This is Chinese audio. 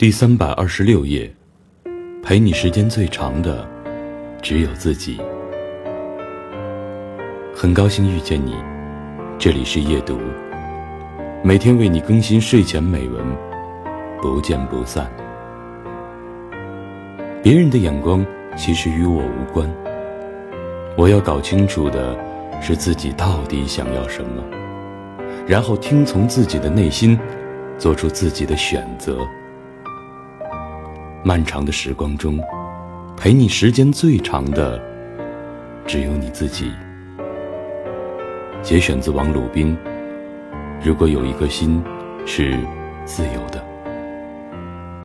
第三百二十六页，陪你时间最长的只有自己。很高兴遇见你，这里是夜读，每天为你更新睡前美文，不见不散。别人的眼光其实与我无关，我要搞清楚的是自己到底想要什么，然后听从自己的内心，做出自己的选择。漫长的时光中，陪你时间最长的只有你自己。节选自王鲁宾。如果有一颗心是自由的。